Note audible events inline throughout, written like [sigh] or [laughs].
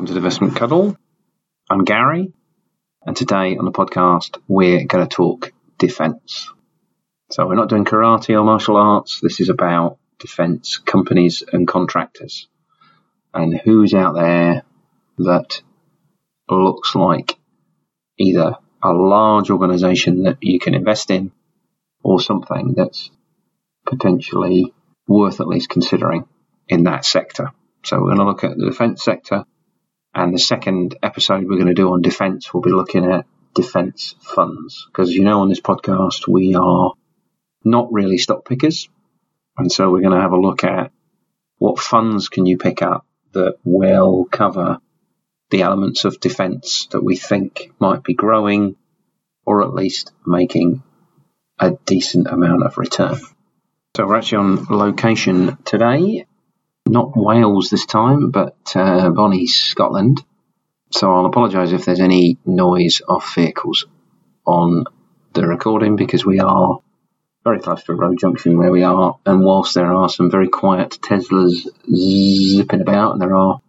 Welcome to the Investment Cuddle. I'm Gary, and today on the podcast, we're going to talk defense. So, we're not doing karate or martial arts. This is about defense companies and contractors and who's out there that looks like either a large organization that you can invest in or something that's potentially worth at least considering in that sector. So we're going to look at the defence sector, and the second episode we're going to do on defence, we'll be looking at defence funds. Because you know, on this podcast, we are not really stock pickers, and so we're going to have a look at what funds can you pick up that will cover the elements of defence that we think might be growing, or at least making a decent amount of return. So we're actually on location today not Wales this time, but uh, Bonnie, Scotland. So I'll apologise if there's any noise of vehicles on the recording because we are very close to a road junction where we are, and whilst there are some very quiet Teslas zipping about, and there are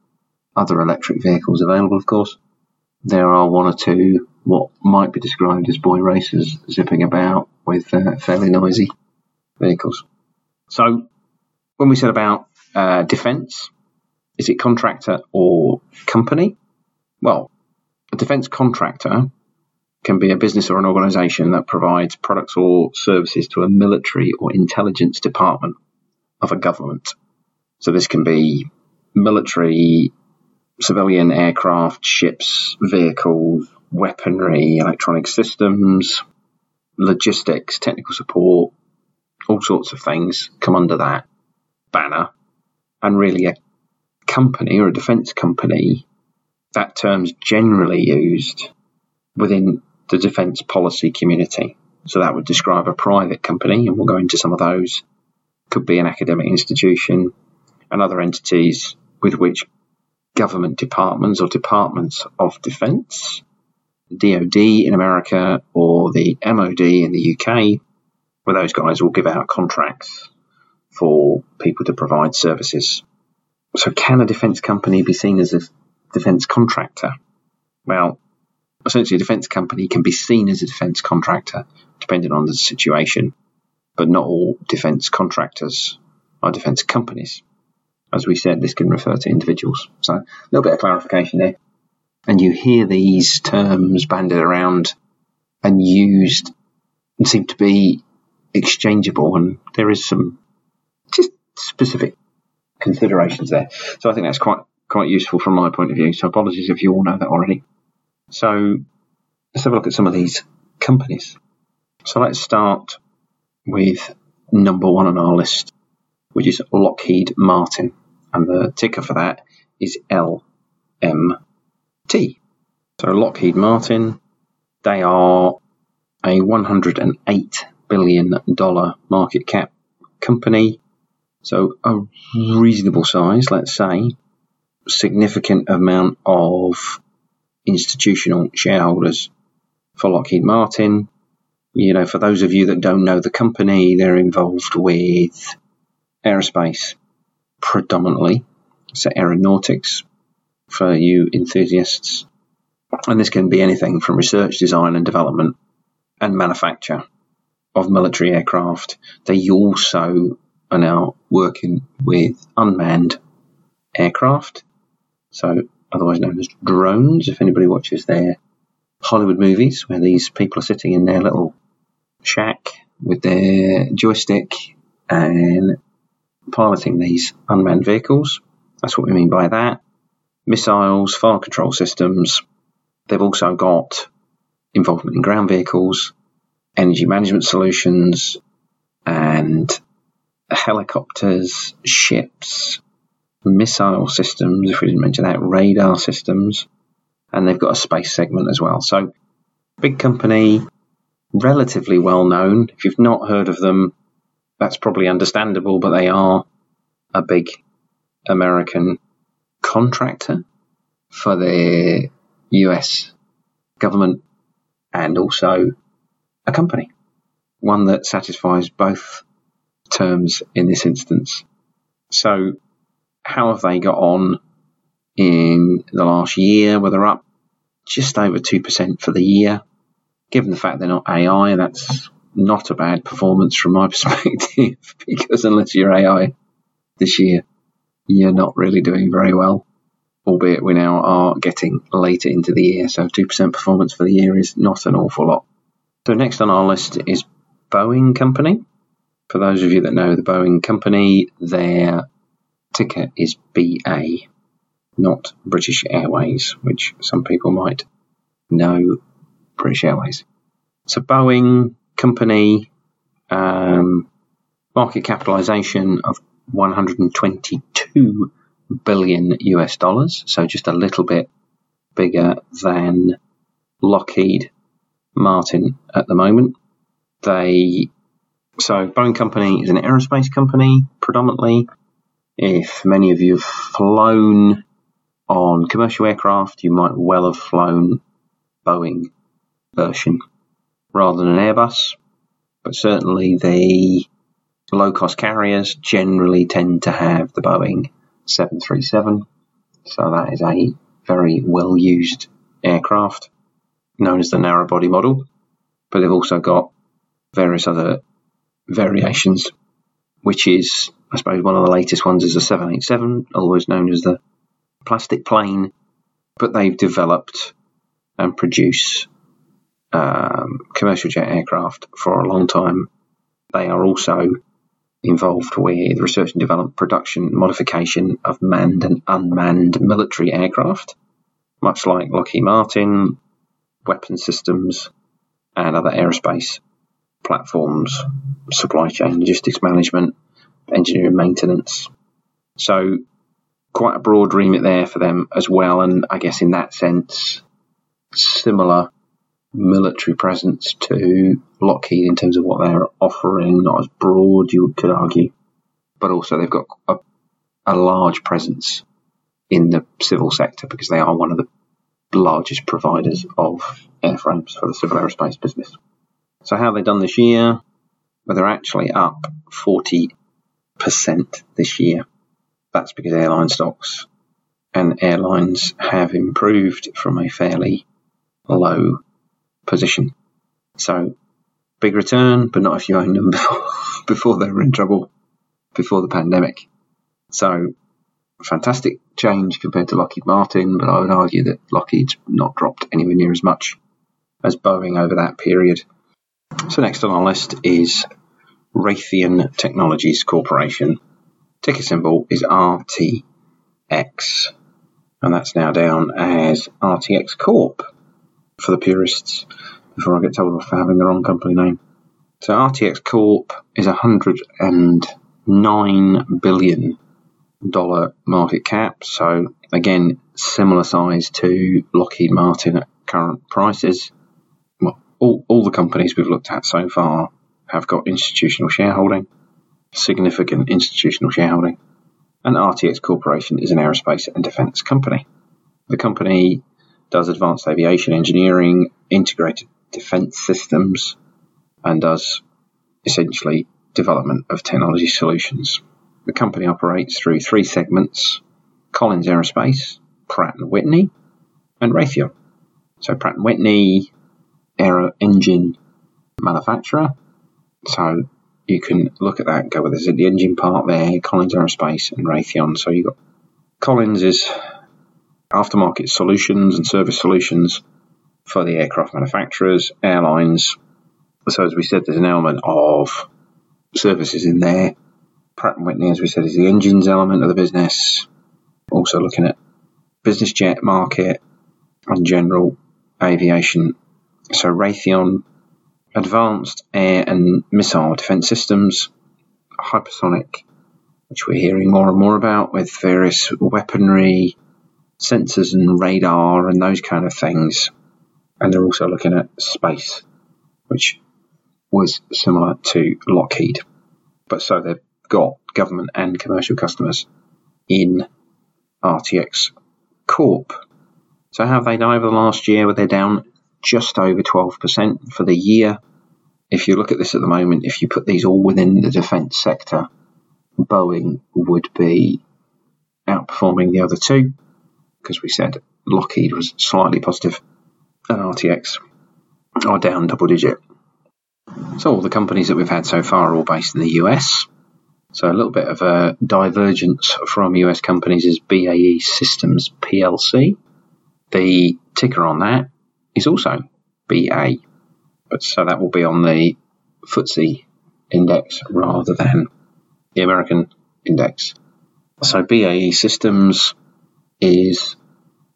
other electric vehicles available, of course, there are one or two what might be described as boy racers zipping about with uh, fairly noisy vehicles. So when we said about uh, defence? Is it contractor or company? Well, a defence contractor can be a business or an organisation that provides products or services to a military or intelligence department of a government. So this can be military, civilian aircraft, ships, vehicles, weaponry, electronic systems, logistics, technical support, all sorts of things come under that banner and really a company or a defence company, that term's generally used within the defence policy community. So that would describe a private company, and we'll go into some of those. Could be an academic institution and other entities with which government departments or departments of defence, DoD in America or the MOD in the UK, where those guys will give out contracts for people to provide services. So, can a defence company be seen as a defence contractor? Well, essentially, a defence company can be seen as a defence contractor depending on the situation, but not all defence contractors are defence companies. As we said, this can refer to individuals. So, a little bit of clarification there. And you hear these terms banded around and used and seem to be exchangeable, and there is some just specific considerations there. So I think that's quite quite useful from my point of view. So apologies if you all know that already. So let's have a look at some of these companies. So let's start with number one on our list, which is Lockheed Martin, and the ticker for that is LMT. So Lockheed Martin, they are a 108 billion dollar market cap company so a reasonable size, let's say, significant amount of institutional shareholders for Lockheed Martin. You know, for those of you that don't know the company, they're involved with aerospace predominantly, so aeronautics for you enthusiasts. And this can be anything from research, design, and development and manufacture of military aircraft. They also are now working with unmanned aircraft, so otherwise known as drones. If anybody watches their Hollywood movies where these people are sitting in their little shack with their joystick and piloting these unmanned vehicles, that's what we mean by that. Missiles, fire control systems. They've also got involvement in ground vehicles, energy management solutions, and helicopters, ships, missile systems, if we didn't mention that, radar systems, and they've got a space segment as well. So, big company, relatively well known. If you've not heard of them, that's probably understandable, but they are a big American contractor for the US government and also a company, one that satisfies both terms in this instance. So, how have they got on in the last year, where they're up just over 2% for the year. Given the fact they're not AI, that's not a bad performance from my [laughs] perspective because unless you're AI this year, you're not really doing very well. Albeit we now are getting later into the year, so 2% performance for the year is not an awful lot. So, next on our list is Boeing Company. For those of you that know the Boeing Company, their ticker is BA, not British Airways, which some people might know British Airways. So, Boeing Company, um, market capitalization of 122 billion US dollars, so just a little bit bigger than Lockheed Martin at the moment. They so Boeing Company is an aerospace company predominantly. If many of you have flown on commercial aircraft, you might well have flown Boeing version rather than an Airbus. But certainly the low cost carriers generally tend to have the Boeing 737. So that is a very well used aircraft known as the narrow body model. But they've also got various other variations, which is, I suppose, one of the latest ones is the 787, always known as the plastic plane. But they've developed and produce um, commercial jet aircraft for a long time. They are also involved with research and development, production, modification of manned and unmanned military aircraft, much like Lockheed Martin, weapon systems, and other aerospace platforms, supply chain, logistics management, engineering maintenance. So, quite a broad remit there for them as well. And I guess in that sense, similar military presence to Lockheed in terms of what they're offering, not as broad, you could argue, but also they've got a, a large presence in the civil sector because they are one of the largest providers of airframes for the civil aerospace business. So, how they done this year? Well, they're actually up 40% this year. That's because airline stocks and airlines have improved from a fairly low position. So, big return, but not if you own them [laughs] before, before they were in trouble, before the pandemic. So, fantastic change compared to Lockheed Martin, but I would argue that Lockheed's not dropped anywhere near as much as Boeing over that period. So, next on our list is Raytheon Technologies Corporation. Ticker symbol is RTX, and that's now down as RTX Corp for the purists before I get told off for having the wrong company name. So RTX Corp is a hundred and nine billion dollar market cap. So again, similar size to Lockheed Martin at current prices. All, all the companies we've looked at so far have got institutional shareholding, significant institutional shareholding, and RTX Corporation is an aerospace and defense company. The company does advanced aviation engineering, integrated defense systems, and does essentially development of technology solutions. The company operates through three segments Collins Aerospace, Pratt & Whitney, and Raytheon. So Pratt & Whitney, aero engine manufacturer. So you can look at that go, well, there's the engine part there, Collins Aerospace and Raytheon. So you've got Collins is aftermarket solutions and service solutions for the aircraft manufacturers, airlines. So, as we said, there's an element of services in there. Pratt and Whitney, as we said, is the engines element of the business. Also looking at business jet market and general aviation. So, Raytheon, advanced air and missile defense systems, hypersonic, which we're hearing more and more about with various weaponry, sensors and radar and those kind of things. And they're also looking at space, which was similar to Lockheed. But so they've got government and commercial customers in RTX Corp. So how have they done over the last year? Well, they're down just over 12% for the year. If you look at this at the moment, if you put these all within the defence sector, Boeing would be outperforming the other two because we said Lockheed was slightly positive and RTX are down double digit. So all the companies that we've had so far are all based in the US. So a little bit of a divergence from US companies is BAE Systems PLC. The ticker on that is also BA, but so that will be on the FTSE index rather than the American index. So BAE Systems is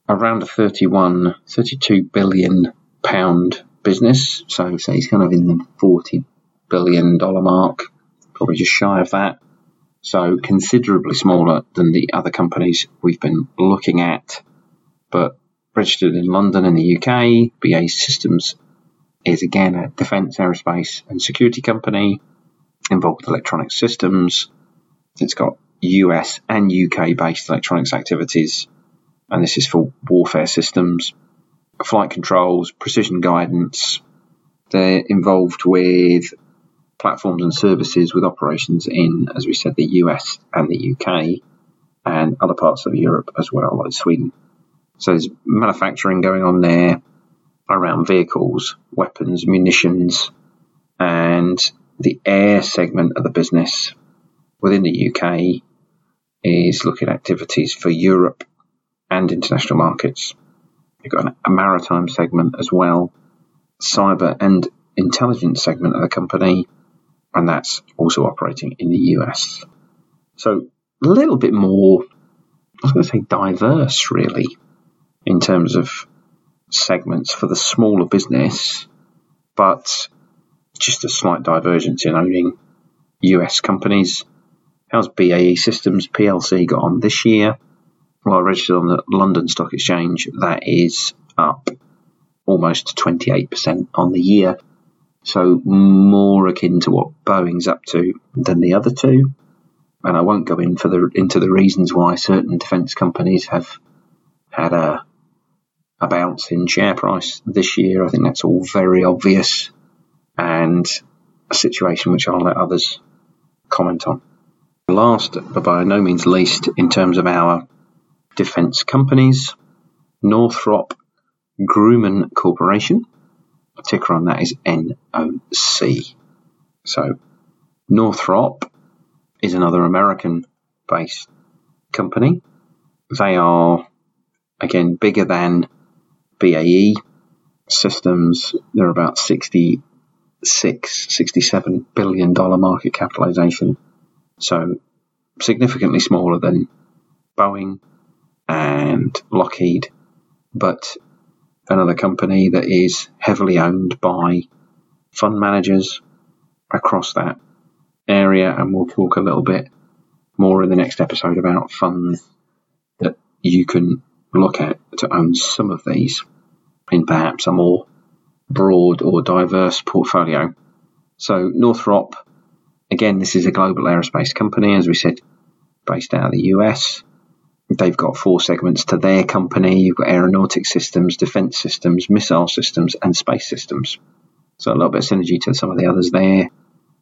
around a 31, 32 billion pound business. So say it's kind of in the 40 billion dollar mark, probably just shy of that. So considerably smaller than the other companies we've been looking at, but registered in London in the UK. BAE Systems is again a defence, aerospace, and security company involved with electronic systems. It's got US and UK based electronics activities, and this is for warfare systems, flight controls, precision guidance. They're involved with platforms and services with operations in, as we said, the US and the UK and other parts of Europe as well, like Sweden. So there's manufacturing going on there around vehicles, weapons, munitions, and the air segment of the business within the UK is looking at activities for Europe and international markets. You've got a maritime segment as well, cyber and intelligence segment of the company, and that's also operating in the US. So a little bit more, I was going to say diverse, really, in terms of segments for the smaller business, but just a slight divergence in owning US companies. How's BAE Systems PLC got on this year? Well, registered on the London Stock Exchange, that is up almost 28% on the year. So more akin to what Boeing's up to than the other two. And I won't go in for the into the reasons why certain defence companies have had a a bounce in share price this year. I think that's all very obvious and a situation which I'll let others comment on. Last, but by no means least, in terms of our defence companies, Northrop Grumman Corporation ticker on that is NOC. So Northrop is another American based company. They are, again, bigger than BAE Systems. They're about 66, 67 billion dollar market capitalization. So significantly smaller than Boeing and Lockheed, but another company that is heavily owned by fund managers across that area. And we'll talk a little bit more in the next episode about funds that you can look at to own some of these in perhaps a more broad or diverse portfolio. So, Northrop, again, this is a global aerospace company, as we said, based out of the US. They've got four segments to their company. You've got aeronautic systems, defense systems, missile systems, and space systems. So a little bit of synergy to some of the others there.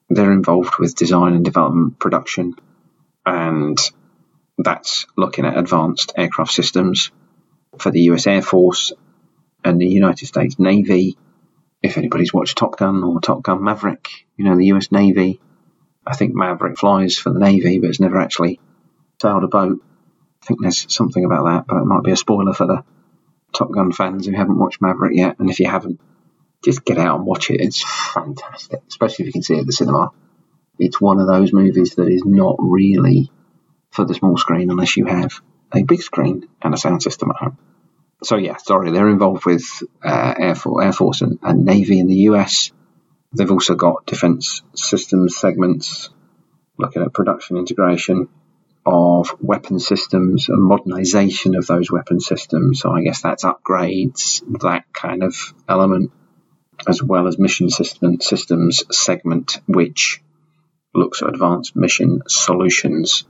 They're involved with design and development production, and that's looking at advanced aircraft systems for the US Air Force and the United States Navy. If anybody's watched Top Gun or Top Gun Maverick, you know, the US Navy, I think Maverick flies for the Navy, but has never actually sailed a boat. I think there's something about that, but it might be a spoiler for the Top Gun fans who haven't watched Maverick yet. And if you haven't, just get out and watch it. It's fantastic, especially if you can see it at the cinema. It's one of those movies that is not really for the small screen unless you have a big screen and a sound system at home. So yeah, sorry, they're involved with uh, Air, Force, Air Force and, and Navy in the US. They've also got defense systems segments, looking at production integration, of weapon systems and modernization of those weapon systems. So I guess that's upgrades, that kind of element, as well as mission system, systems segment, which looks at advanced mission solutions.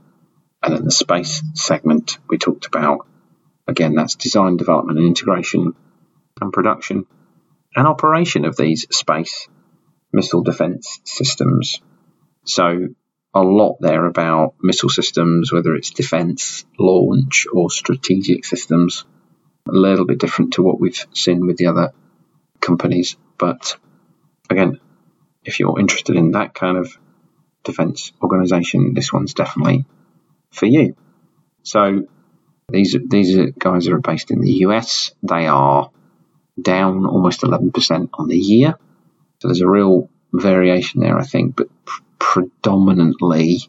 And then the space segment we talked about. Again, that's design, development, and integration and production and operation of these space missile defense systems. So a lot there about missile systems, whether it's defense, launch, or strategic systems. A little bit different to what we've seen with the other companies. But again, if you're interested in that kind of defense organization, this one's definitely for you. So these these guys are based in the US. They are down almost 11% on the year. So there's a real variation there, I think, but pr- predominantly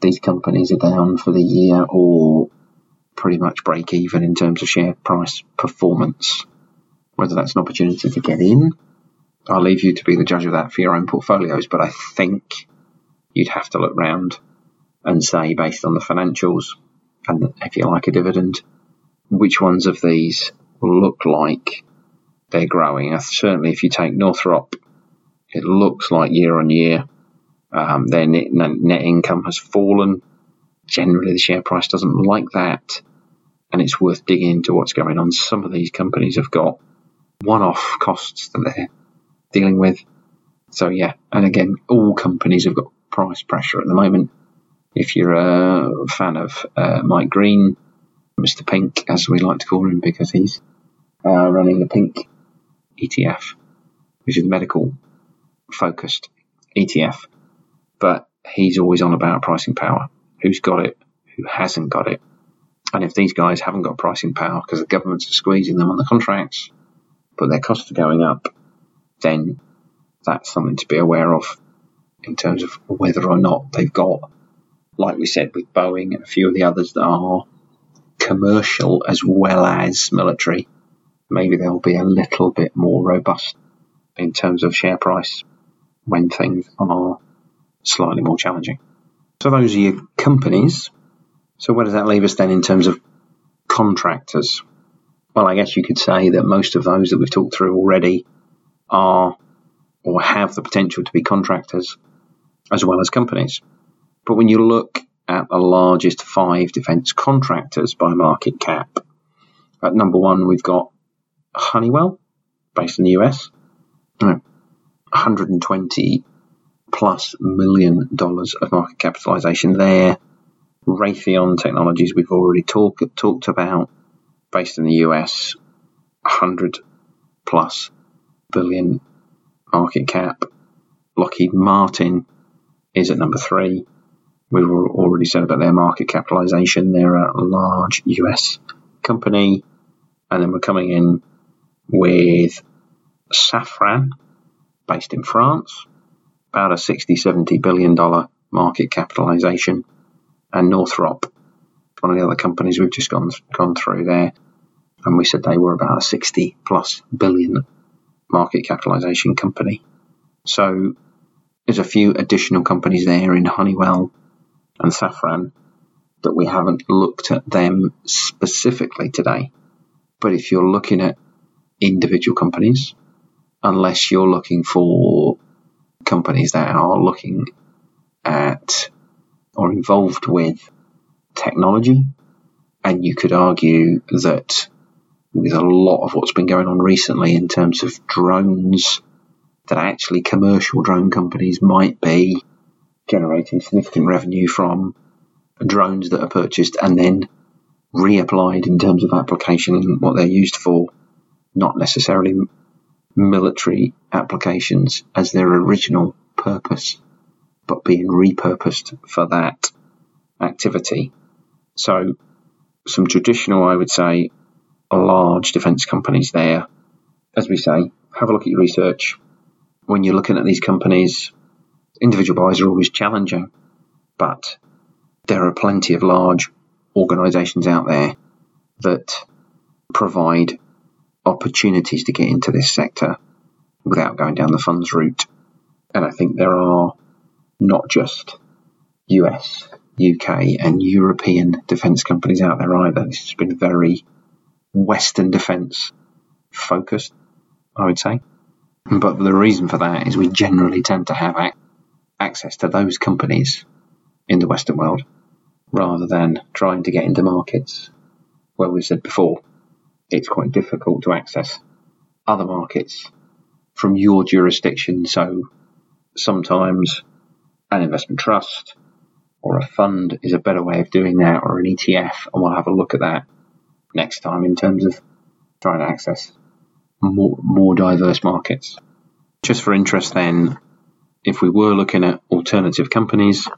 these companies are down for the year or pretty much break even in terms of share price performance. Whether that's an opportunity to get in, I'll leave you to be the judge of that for your own portfolios, but I think you'd have to look round and say, based on the financials, and if you like a dividend, which ones of these look like they're growing. Certainly, if you take Northrop, it looks like year on year um, their net, net income has fallen. Generally, the share price doesn't like that, and it's worth digging into what's going on. Some of these companies have got one-off costs that they're dealing with. So yeah, and again, all companies have got price pressure at the moment. If you're a fan of uh, Mike Green, Mr. Pink, as we like to call him, because he's uh, running the Pink ETF, which is medical focused ETF. But he's always on about pricing power. Who's got it? Who hasn't got it? And if these guys haven't got pricing power because the governments are squeezing them on the contracts, but their costs are going up, then that's something to be aware of in terms of whether or not they've got, like we said with Boeing and a few of the others that are commercial as well as military, maybe they'll be a little bit more robust in terms of share price when things are slightly more challenging. So those are your companies. So where does that leave us then in terms of contractors? Well, I guess you could say that most of those that we've talked through already are or have the potential to be contractors as well as companies. But when you look at the largest five defence contractors by market cap, at number one, we've got Honeywell, based in the US, 120 plus million dollars of market capitalization there. Raytheon Technologies, we've already talk, talked about, based in the US, 100 plus billion market cap. Lockheed Martin is at number three. We've already said about their market capitalization. They're a large US company. And then we're coming in with Safran, based in France, about a 60, 70 billion dollar market capitalization, and Northrop, one of the other companies we've just gone gone through there, and we said they were about a 60 plus billion market capitalization company. So there's a few additional companies there in Honeywell and Safran that we haven't looked at them specifically today. But if you're looking at individual companies, unless you're looking for companies that are looking at or involved with technology. And you could argue that with a lot of what's been going on recently in terms of drones, that actually commercial drone companies might be generating significant revenue from drones that are purchased and then reapplied in terms of application and what they're used for, not necessarily military applications as their original purpose, but being repurposed for that activity. So, some traditional, I would say, large defence companies there. As we say, have a look at your research. When you're looking at these companies, individual buyers are always challenging, but there are plenty of large organisations out there that provide opportunities to get into this sector without going down the funds route. And I think there are not just US, UK, and European defence companies out there either. This has been very Western defence focused, I would say. But the reason for that is we generally tend to have access to those companies in the Western world rather than trying to get into markets where we said before it's quite difficult to access other markets from your jurisdiction. So sometimes an investment trust or a fund is a better way of doing that, or an ETF, and we'll have a look at that next time in terms of trying to access more, more diverse markets. Just for interest, then, if we were looking at alternative companies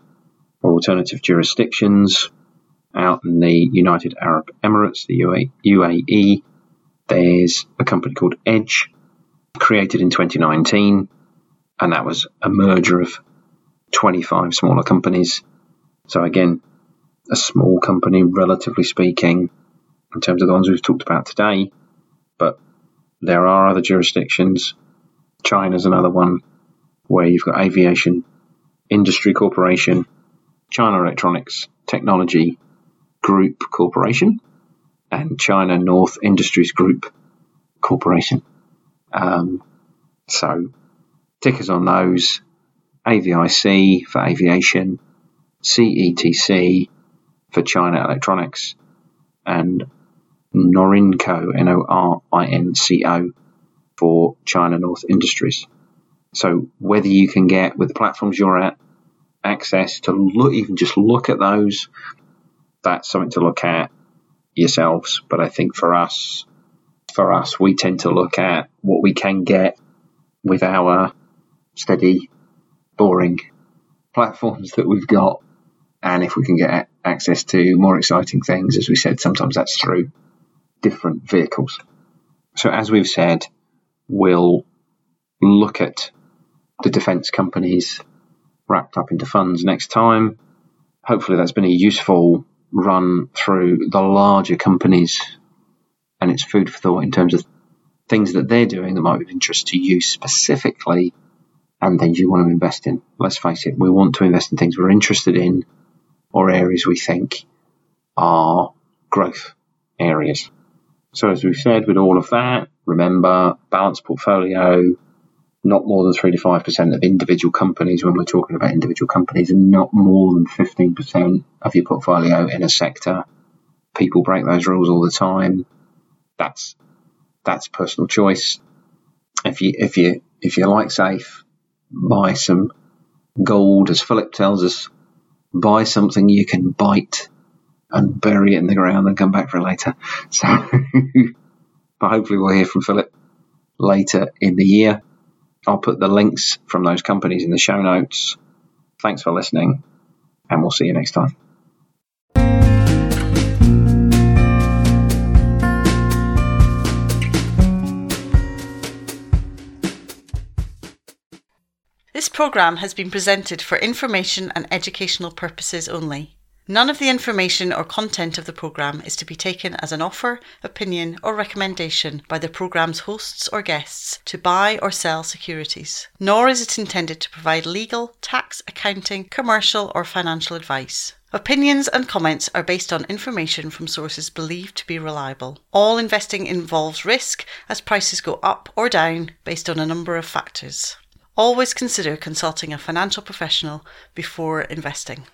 or alternative jurisdictions out in the United Arab Emirates, the UAE, there's a company called Edge, created in 2019, and that was a merger of 25 smaller companies. So, again, a small company, relatively speaking, in terms of the ones we've talked about today, but there are other jurisdictions. China's another one where you've got Aviation Industry Corporation, China Electronics Technology Group Corporation, and China North Industries Group Corporation. Um, so, tickers on those AVIC for aviation, CETC for China Electronics, and Norinco, N O R I N C O, for China North Industries. So whether you can get with the platforms you're at access to look, even just look at those, that's something to look at yourselves. But I think for us, for us, we tend to look at what we can get with our steady, boring platforms that we've got. And if we can get access to more exciting things, as we said, sometimes that's through different vehicles. So, as we've said, we'll look at the defence companies wrapped up into funds next time. Hopefully, that's been a useful run through the larger companies and it's food for thought in terms of things that they're doing that might be of interest to you specifically and things you want to invest in. Let's face it, we want to invest in things we're interested in or areas we think are growth areas. So, as we've said with all of that, remember balanced portfolio, not more than 3 to 5% of individual companies when we're talking about individual companies, and not more than 15% of your portfolio in a sector. People break those rules all the time. That's that's personal choice. If you if you if you like safe, buy some gold, as Philip tells us. Buy something you can bite and bury it in the ground and come back for later. [laughs] So, [laughs] but hopefully we'll hear from Philip later in the year. I'll put the links from those companies in the show notes. Thanks for listening, and we'll see you next time. This programme has been presented for information and educational purposes only. None of the information or content of the programme is to be taken as an offer, opinion, or recommendation by the programme's hosts or guests to buy or sell securities, nor is it intended to provide legal, tax, accounting, commercial, or financial advice. Opinions and comments are based on information from sources believed to be reliable. All investing involves risk as prices go up or down based on a number of factors. Always consider consulting a financial professional before investing.